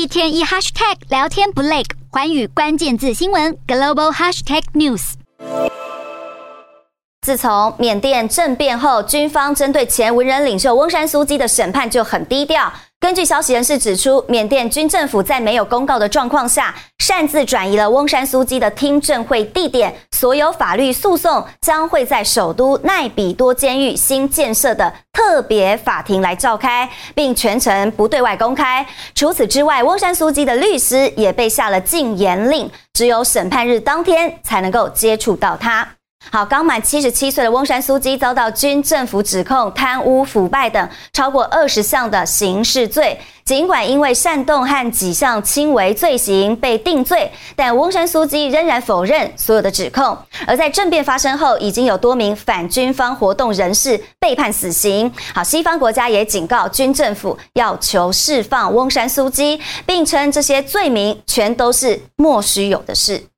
一天一 hashtag 聊天不累，环宇关键字新闻 global hashtag news。自从缅甸政变后，军方针对前文人领袖翁山苏姬的审判就很低调。根据消息人士指出，缅甸军政府在没有公告的状况下，擅自转移了翁山苏姬的听证会地点。所有法律诉讼将会在首都奈比多监狱新建设的特别法庭来召开，并全程不对外公开。除此之外，翁山苏姬的律师也被下了禁言令，只有审判日当天才能够接触到他。好，刚满七十七岁的翁山苏姬遭到军政府指控贪污腐败等超过二十项的刑事罪。尽管因为煽动和几项轻微罪行被定罪，但翁山苏姬仍然否认所有的指控。而在政变发生后，已经有多名反军方活动人士被判死刑。好，西方国家也警告军政府要求释放翁山苏姬，并称这些罪名全都是莫须有的事。